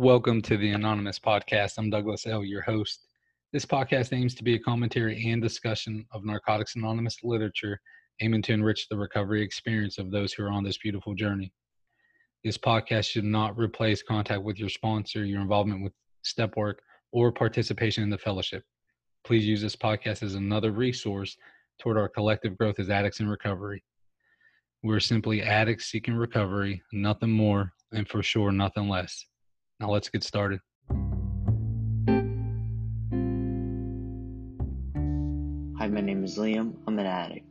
Welcome to the Anonymous Podcast. I'm Douglas L., your host. This podcast aims to be a commentary and discussion of Narcotics Anonymous literature, aiming to enrich the recovery experience of those who are on this beautiful journey. This podcast should not replace contact with your sponsor, your involvement with step work, or participation in the fellowship. Please use this podcast as another resource toward our collective growth as addicts in recovery. We're simply addicts seeking recovery, nothing more, and for sure, nothing less. Now let's get started. Hi, my name is Liam. I'm an addict.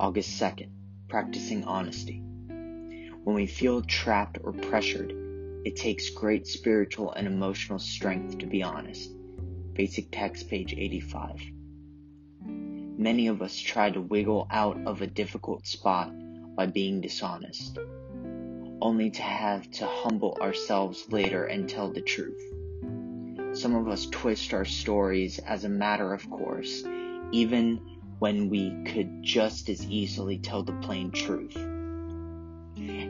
August 2nd, practicing honesty. When we feel trapped or pressured, it takes great spiritual and emotional strength to be honest. Basic text, page 85. Many of us try to wiggle out of a difficult spot by being dishonest only to have to humble ourselves later and tell the truth. Some of us twist our stories as a matter of course, even when we could just as easily tell the plain truth.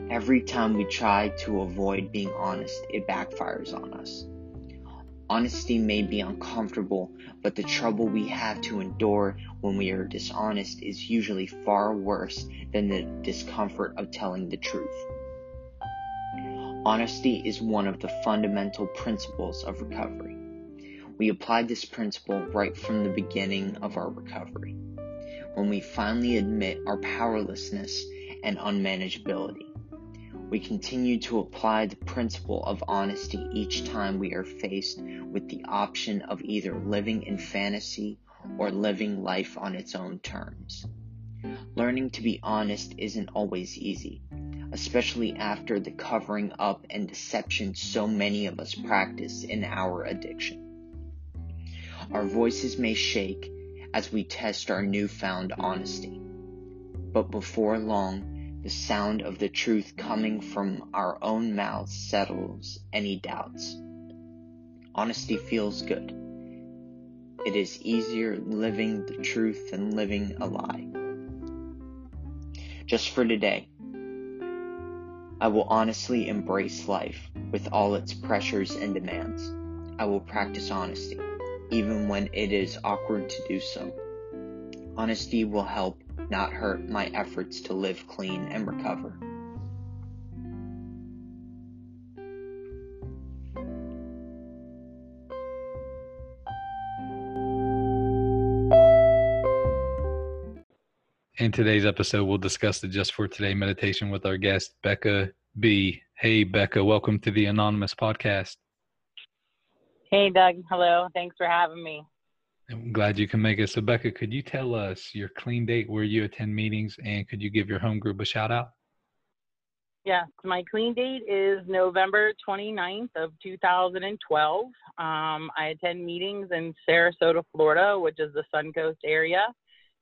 Every time we try to avoid being honest, it backfires on us. Honesty may be uncomfortable, but the trouble we have to endure when we are dishonest is usually far worse than the discomfort of telling the truth. Honesty is one of the fundamental principles of recovery. We applied this principle right from the beginning of our recovery, when we finally admit our powerlessness and unmanageability. We continue to apply the principle of honesty each time we are faced with the option of either living in fantasy or living life on its own terms. Learning to be honest isn't always easy especially after the covering up and deception so many of us practice in our addiction. Our voices may shake as we test our newfound honesty, but before long, the sound of the truth coming from our own mouths settles any doubts. Honesty feels good. It is easier living the truth than living a lie. Just for today, I will honestly embrace life with all its pressures and demands. I will practice honesty, even when it is awkward to do so. Honesty will help, not hurt, my efforts to live clean and recover. In today's episode, we'll discuss the Just for Today meditation with our guest, Becca B. Hey, Becca, welcome to the Anonymous Podcast. Hey, Doug. Hello. Thanks for having me. I'm glad you can make it. So, Becca, could you tell us your clean date where you attend meetings and could you give your home group a shout out? Yeah, my clean date is November 29th of 2012. Um, I attend meetings in Sarasota, Florida, which is the Suncoast area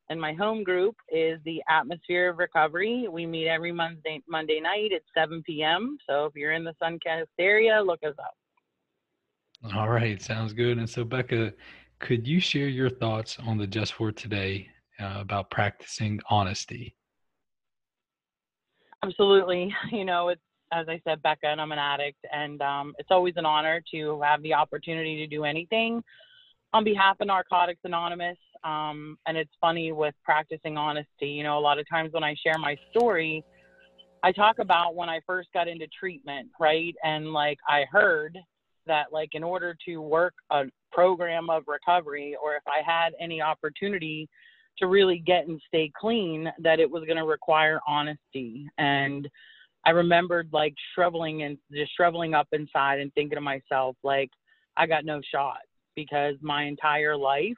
and my home group is the Atmosphere of Recovery. We meet every Monday Monday night at 7 p.m. So if you're in the Suncoast area, look us up. All right, sounds good. And so, Becca, could you share your thoughts on the Just for Today uh, about practicing honesty? Absolutely. You know, it's as I said, Becca, and I'm an addict, and um, it's always an honor to have the opportunity to do anything on behalf of Narcotics Anonymous. Um, and it's funny with practicing honesty. You know, a lot of times when I share my story, I talk about when I first got into treatment, right? And like I heard that, like, in order to work a program of recovery, or if I had any opportunity to really get and stay clean, that it was going to require honesty. And I remembered like shriveling and just shriveling up inside and thinking to myself, like, I got no shot because my entire life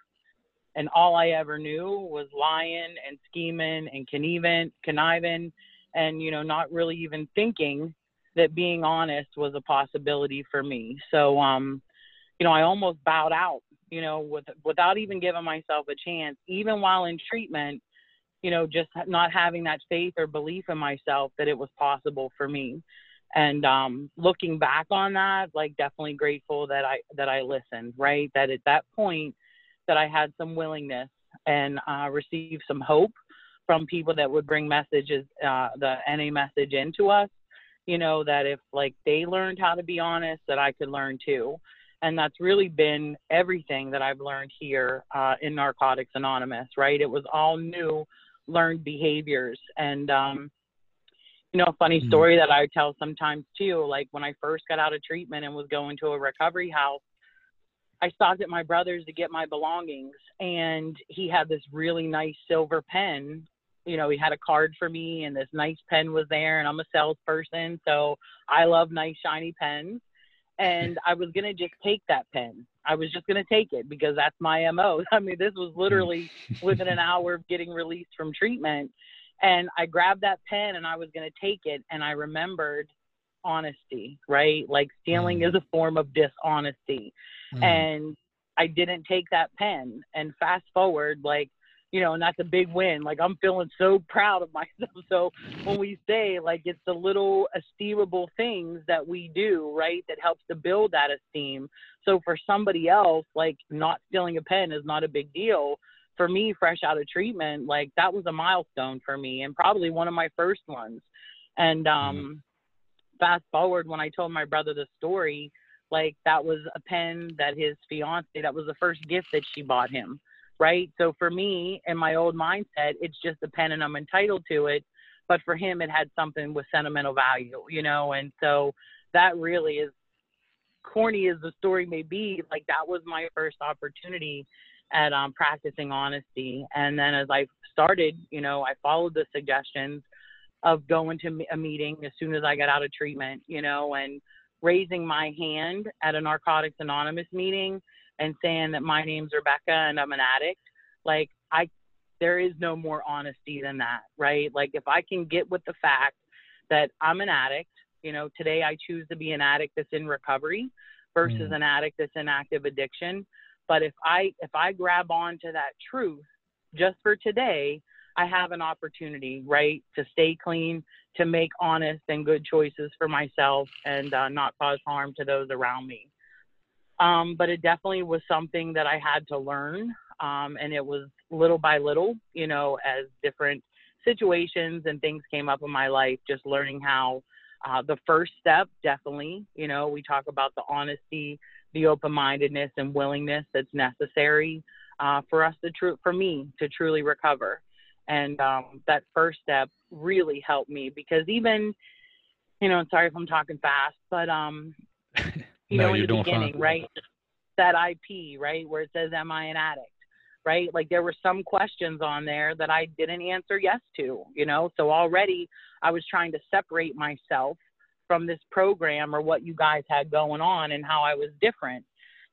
and all I ever knew was lying and scheming and conniving, conniving, and you know, not really even thinking that being honest was a possibility for me. So, um, you know, I almost bowed out, you know, with without even giving myself a chance, even while in treatment. You know, just not having that faith or belief in myself that it was possible for me. And um, looking back on that, like definitely grateful that I that I listened. Right, that at that point that I had some willingness and uh, received some hope from people that would bring messages, uh, the NA message into us. you know, that if like they learned how to be honest, that I could learn too. And that's really been everything that I've learned here uh, in Narcotics Anonymous, right? It was all new learned behaviors. And, um, you know, a funny mm-hmm. story that I tell sometimes too, like when I first got out of treatment and was going to a recovery house, I stopped at my brother's to get my belongings and he had this really nice silver pen. You know, he had a card for me and this nice pen was there and I'm a salesperson, so I love nice shiny pens. And I was gonna just take that pen. I was just gonna take it because that's my MO. I mean, this was literally within an hour of getting released from treatment. And I grabbed that pen and I was gonna take it and I remembered honesty, right? Like stealing mm. is a form of dishonesty. Mm. And I didn't take that pen. And fast forward, like, you know, and that's a big win. Like I'm feeling so proud of myself. So when we say like it's the little esteemable things that we do, right, that helps to build that esteem. So for somebody else, like not stealing a pen is not a big deal. For me, fresh out of treatment, like that was a milestone for me and probably one of my first ones. And um mm fast forward when I told my brother the story, like that was a pen that his fiance, that was the first gift that she bought him, right? So for me, in my old mindset, it's just a pen and I'm entitled to it. But for him, it had something with sentimental value, you know? And so that really is corny as the story may be. Like that was my first opportunity at um, practicing honesty. And then as I started, you know, I followed the suggestions of going to a meeting as soon as I got out of treatment, you know, and raising my hand at a Narcotics Anonymous meeting and saying that my name's Rebecca and I'm an addict. Like, I, there is no more honesty than that, right? Like, if I can get with the fact that I'm an addict, you know, today I choose to be an addict that's in recovery versus mm. an addict that's in active addiction. But if I if I grab on to that truth just for today, I have an opportunity, right, to stay clean, to make honest and good choices for myself and uh, not cause harm to those around me. Um, but it definitely was something that I had to learn. Um, and it was little by little, you know, as different situations and things came up in my life, just learning how uh, the first step, definitely, you know, we talk about the honesty, the open mindedness, and willingness that's necessary uh, for us to, tr- for me to truly recover and um, that first step really helped me because even you know sorry if i'm talking fast but um you no, know in the beginning fine. right that ip right where it says am i an addict? Right? Like there were some questions on there that i didn't answer yes to you know? So already i was trying to separate myself from this program or what you guys had going on and how i was different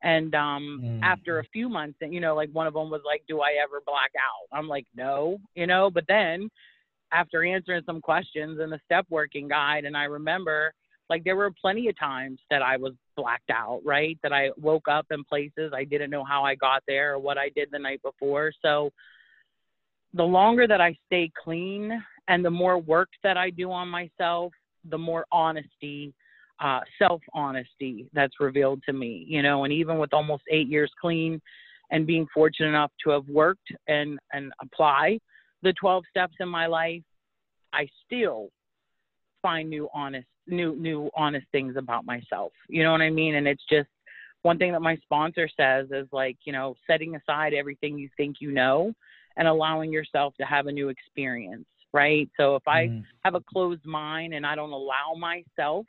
and um, mm. after a few months, you know, like one of them was like, "Do I ever black out?" I'm like, "No," you know. But then, after answering some questions in the step working guide, and I remember, like, there were plenty of times that I was blacked out, right? That I woke up in places I didn't know how I got there or what I did the night before. So, the longer that I stay clean and the more work that I do on myself, the more honesty uh, self honesty that's revealed to me, you know, and even with almost eight years clean and being fortunate enough to have worked and, and apply the 12 steps in my life, I still find new honest, new, new honest things about myself. You know what I mean? And it's just one thing that my sponsor says is like, you know, setting aside everything you think you know and allowing yourself to have a new experience. Right. So if I mm. have a closed mind and I don't allow myself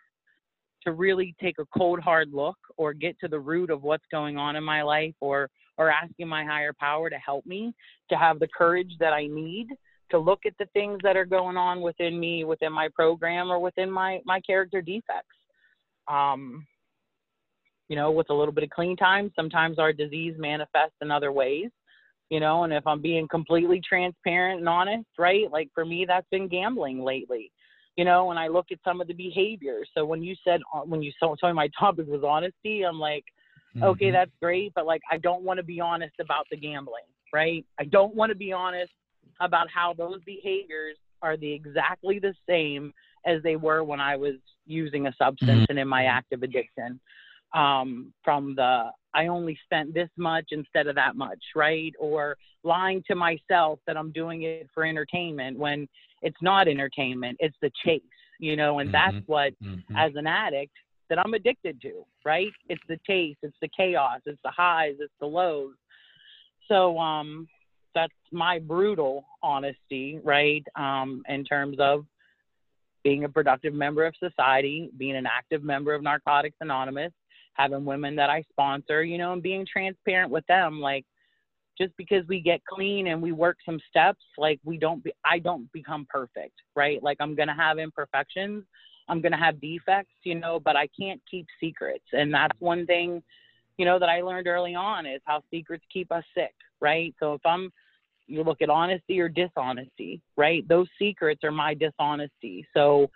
to really take a cold hard look or get to the root of what's going on in my life or or asking my higher power to help me to have the courage that I need to look at the things that are going on within me within my program or within my my character defects. Um you know with a little bit of clean time sometimes our disease manifests in other ways you know and if i'm being completely transparent and honest right like for me that's been gambling lately you know, when I look at some of the behaviors. So when you said, uh, when you told me my topic was honesty, I'm like, mm-hmm. okay, that's great, but like, I don't want to be honest about the gambling, right? I don't want to be honest about how those behaviors are the exactly the same as they were when I was using a substance mm-hmm. and in my active addiction. Um, from the I only spent this much instead of that much, right? Or lying to myself that I'm doing it for entertainment when it's not entertainment, it's the chase. you know, and Mm-hmm. that's what, Mhm. as an addict, that I'm addicted to, right? It's the chase it's the chaos, it's the highs, it's the lows. So, um, that's my brutal honesty, right? Um, in terms of being a productive member of society, being an active member of Narcotics Anonymous, having women that I sponsor, you know, and being transparent with them. Like, just because we get clean and we work some steps, like we don't be, I don't become perfect, right? Like I'm gonna have imperfections, I'm gonna have defects, you know, but I can't keep secrets, and that's one thing, you know, that I learned early on is how secrets keep us sick, right? So if I'm you look at honesty or dishonesty, right? Those secrets are my dishonesty. So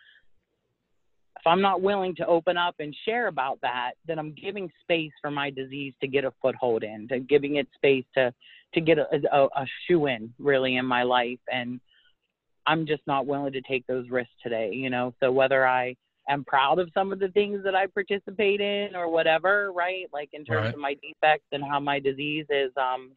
if I'm not willing to open up and share about that, then I'm giving space for my disease to get a foothold in, to giving it space to to get a, a, a shoe in really in my life. And I'm just not willing to take those risks today, you know. So whether I am proud of some of the things that I participate in or whatever, right? Like in terms Right. of my defects and how my disease is um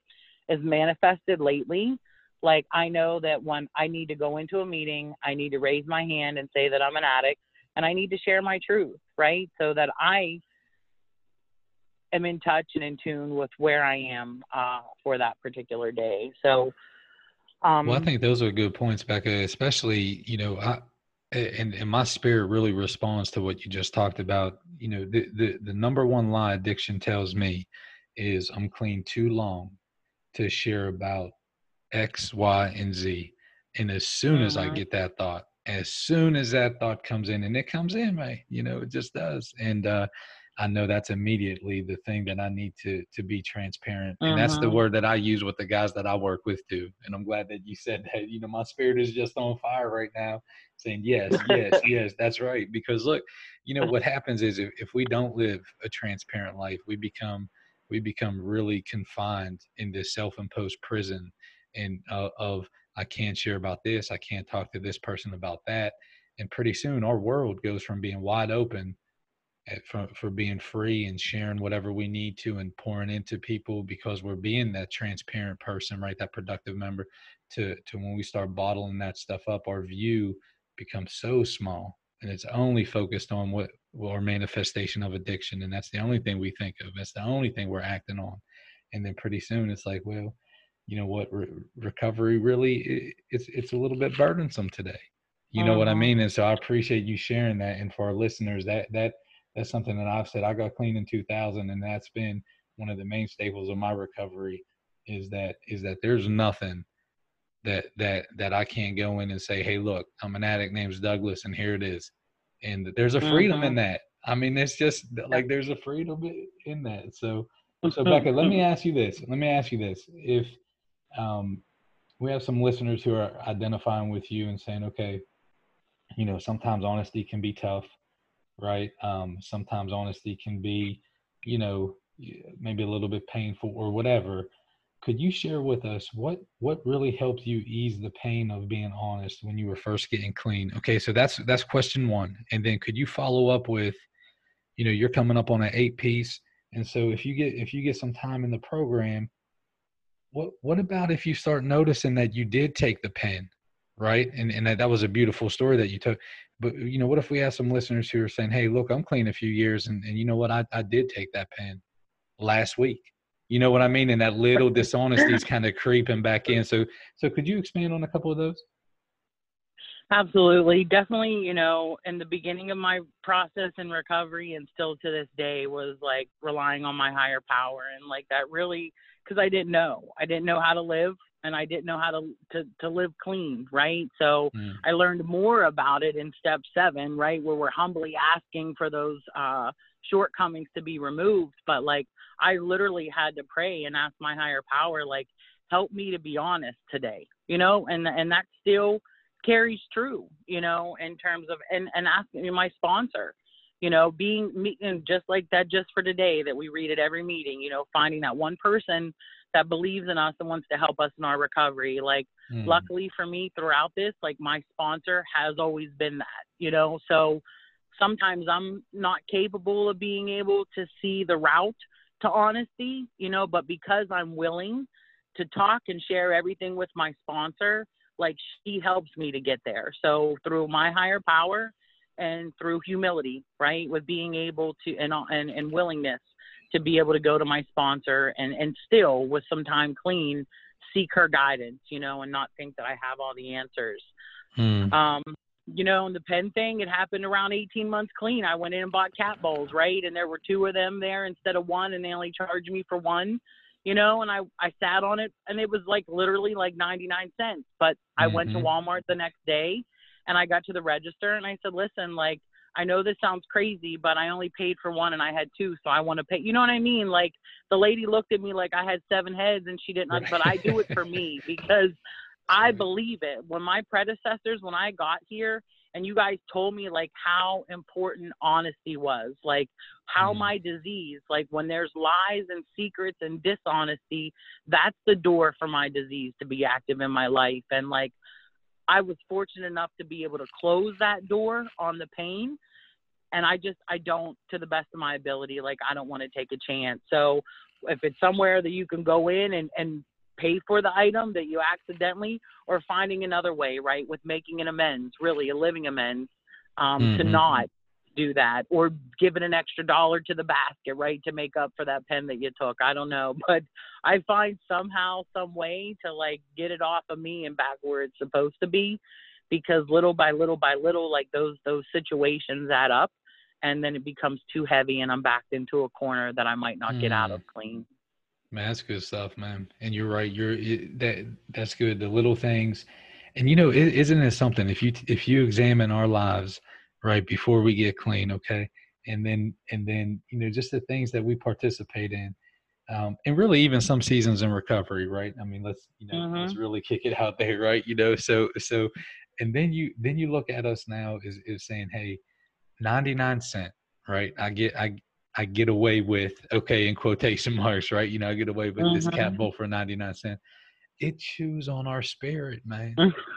is manifested lately. Like I know that when I need to go into a meeting, I need to raise my hand and say that I'm an addict and I need to share my truth, right? So that I am in touch and in tune with where I am uh, for that particular day. So, um, Well, I think those are good points, Becca. Especially, you know, I and and my spirit really responds to what you just talked about. You know, the the the number one lie addiction tells me is I'm clean too long to share about X, Y, and Z. And as soon as I Mhm. get that thought, as soon as that thought comes in, and it comes in, man, you know, it just does. And uh, I know that's immediately the thing that I need to to be transparent. And that's the Mhm. word that I use with the guys that I work with too. And I'm glad that you said that. You know, my spirit is just on fire right now, saying yes, yes, yes, that's right. Because look, you know what happens is if, if we don't live a transparent life, we become we become really confined in this self-imposed prison and uh, of I can't share about this, I can't talk to this person about that, and pretty soon our world goes from being wide open at- for, for being free and sharing whatever we need to and pouring into people because we're being that transparent person right that productive member to to when we start bottling that stuff up our view becomes so small and it's only focused on what or manifestation of addiction and that's the only thing we think of that's the only thing we're acting on and then pretty soon it's like well you know what re- recovery really i- it's it's a little bit burdensome today you know what i Mhm. mean and so i appreciate you sharing that and for our listeners that that that's something that I've said. I got clean in 2000, and that's been one of the main staples of my recovery. Is that is that there's nothing that that that I can't go in and say, hey, look, I'm an addict named Douglas, and here it is, and there's a freedom in that. I mean, it's just like there's a freedom in that. So, so Becca, let me ask you this. Let me ask you this. If um, we have some listeners who are identifying with you and saying, okay, you know, sometimes honesty can be tough right? Um, sometimes honesty can be, you know, maybe a little bit painful or whatever. Could you share with us what what really helped you ease the pain of being honest when you were first getting clean? Okay, so that's that's question one, and then could you follow up with, you know, you're coming up on an eight piece, and so if you get if you get some time in the program, what what about if you start noticing that you did take the pen, right? And and that, that was a beautiful story that you took. But you know, what if we have some listeners who are saying, "Hey, look, I'm clean a few years, and, and you know what? I, I did take that pen last week. You know what I mean? And that little dishonesty is kind of creeping back in. So so could you expand on a couple of those? Absolutely. Definitely, you know, in the beginning of my process in recovery and still to this day was like relying on my higher power and like that really cuz I didn't know. I didn't know how to live and I didn't know how to to to live clean, right? So Mm. I learned more about it in step 7, right, where we're humbly asking for those uh shortcomings to be removed, but like I literally had to pray and ask my higher power like help me to be honest today, you know? And and that still carries true, you know, in terms of and and asking my sponsor, you know, being me and just like that, just for today that we read at every meeting, you know, finding that one person that believes in us and wants to help us in our recovery. Like, Mm. luckily for me, throughout this, like my sponsor has always been that, you know. So sometimes I'm not capable of being able to see the route to honesty, you know, but because I'm willing to talk and share everything with my sponsor, like she helps me to get there. So through my higher power and through humility, right? With being able to and and, and willingness to be able to go to my sponsor and and still with some time clean seek her guidance, you know, and not think that I have all the answers. Hmm. Um, you know, and the pen thing, it happened around 18 months clean. I went in and bought cat bowls, right? And there were two of them there instead of one, and they only charged me for one, you know, and I, I sat on it, and it was like literally like 99 cents. But I went to Mhm. Walmart the next day, and I got to the register, and I said, listen, like, I know this sounds crazy, but I only paid for one and I had two, so I want to pay. You know what I mean? Like the lady looked at me like I had seven heads and she didn't, but I do it for me because I believe it. When my predecessors, when I got here, and you guys told me like how important honesty was, like how Mhm. my disease, like when there's lies and secrets and dishonesty, that's the door for my disease to be active in my life. And like I was fortunate enough to be able to close that door on the pain. And I just, I don't, to the best of my ability, like I don't want to take a chance. So if it's somewhere that you can go in and, and pay for the item that you accidentally, or finding another way, right, with making an amends, really a living amends, um, to Mhm. not do that, or giving an extra dollar to the basket, right, to make up for that pen that you took. I don't know, but I find somehow, some way to like get it off of me and back where it's supposed to be, because little by little by little, like those those situations add up, and then it becomes too heavy, and I'm backed into a corner that I might not get out Mm. of clean. Man, that's good stuff, man. And you're right. You're it, that. That's good. The little things, and you know, is isn't it something? If you if you examine our lives right before we get clean, okay, and then and then you know just the things that we participate in, um, and really even some seasons in recovery, right? I mean, let's you know let's really kick it out there, right? You know, so so, and then you then you look at us now is is saying, hey, ninety nine cent, right? I get I I get away with okay in quotation marks, right? You know, I get away with this cat Mhm. bowl for ninety nine cent. It chews on our spirit, man.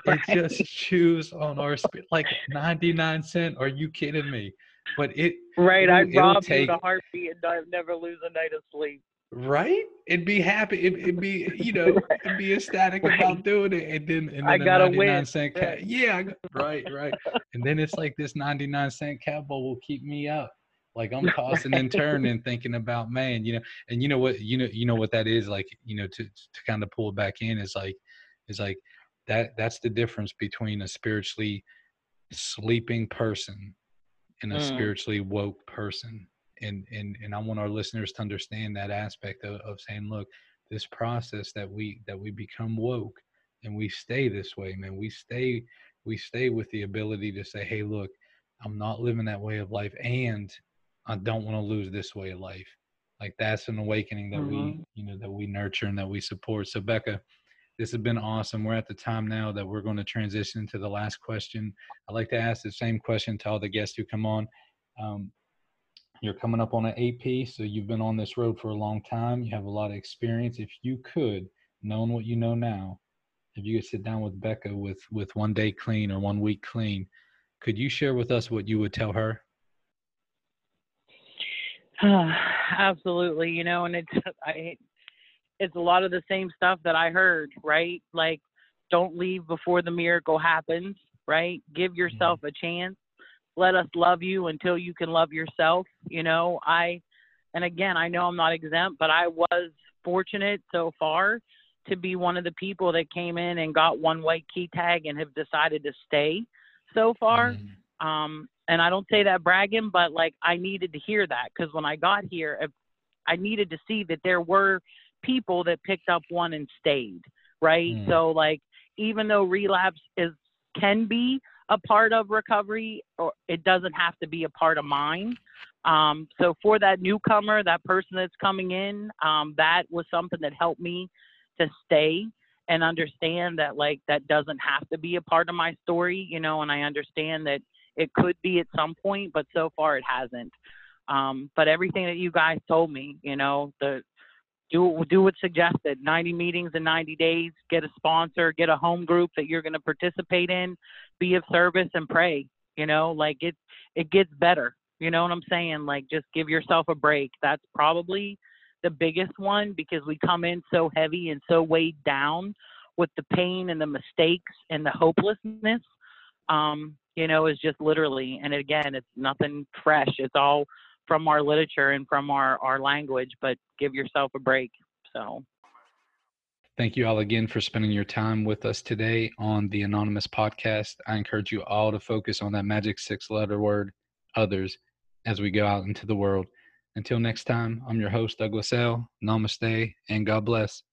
Right. It just chews on our spirit. Like ninety nine cent. Are you kidding me? But it Right, it'll- I'd it'll rob take- you to heartbeat and I'd never lose a night of sleep. right? It'd be happy. It, it'd be you know it'd be ecstatic Right. about doing it, and then and I then a gotta ninety win, cent cat. Yeah, I got- right, right. And then it's like this ninety nine cent cat bowl will keep me up. Like I'm tossing and turning, thinking about man, you know, and you know what, you know, you know what that is like, you know, to to kind of pull it back in is like, is like that. That's the difference between a spiritually sleeping person and a Mm. spiritually woke person. And and and I want our listeners to understand that aspect of, of saying, look, this process that we that we become woke and we stay this way, man. We stay we stay with the ability to say, hey, look, I'm not living that way of life, and I don't want to lose this way of life. Like that's an awakening that we, Mhm. you know, that we nurture and that we support. So Becca, this has been awesome. We're at the time now that we're going to transition to the last question. I like to ask the same question to all the guests who come on. Um, you're coming up on an AP, so you've been on this road for a long time. You have a lot of experience. If you could, knowing what you know now, if you could sit down with Becca with with one day clean or one week clean, could you share with us what you would tell her? Absolutely, you know, and it's I, it's a lot of the same stuff that I heard, right? Like, don't leave before the miracle happens, right? Give yourself a chance. Let us love you until you can love yourself. You know, I, and again, I know I'm not exempt, but I was fortunate so far to be one of the people that came in and got one white key tag and have decided to stay so far Mm, um and i don't say that bragging but like i needed to hear that because when i got here i needed to see that there were people that picked up one and stayed right Mm. so like even though relapse is can be a part of recovery or it doesn't have to be a part of mine um so for that newcomer that person that's coming in um that was something that helped me to stay and understand that like that doesn't have to be a part of my story you know and i understand that it could be at some point but so far it hasn't. Um but everything that you guys told me you know the do do what's suggested. 90 meetings in 90 days get a sponsor get a home group that you're going to participate in be of service and pray you know like it it gets better. You know what i'm saying? Like just give yourself a break. That's probably the biggest one because we come in so heavy and so weighed down with the pain and the mistakes and the hopelessness. Um you know, is just literally, and again, it's nothing fresh. It's all from our literature and from our, our language, but give yourself a break. So. Thank you all again for spending your time with us today on the Anonymous podcast. I encourage you all to focus on that magic six letter word, others, as we go out into the world. Until next time, I'm your host, Douglas L. Namaste and God bless.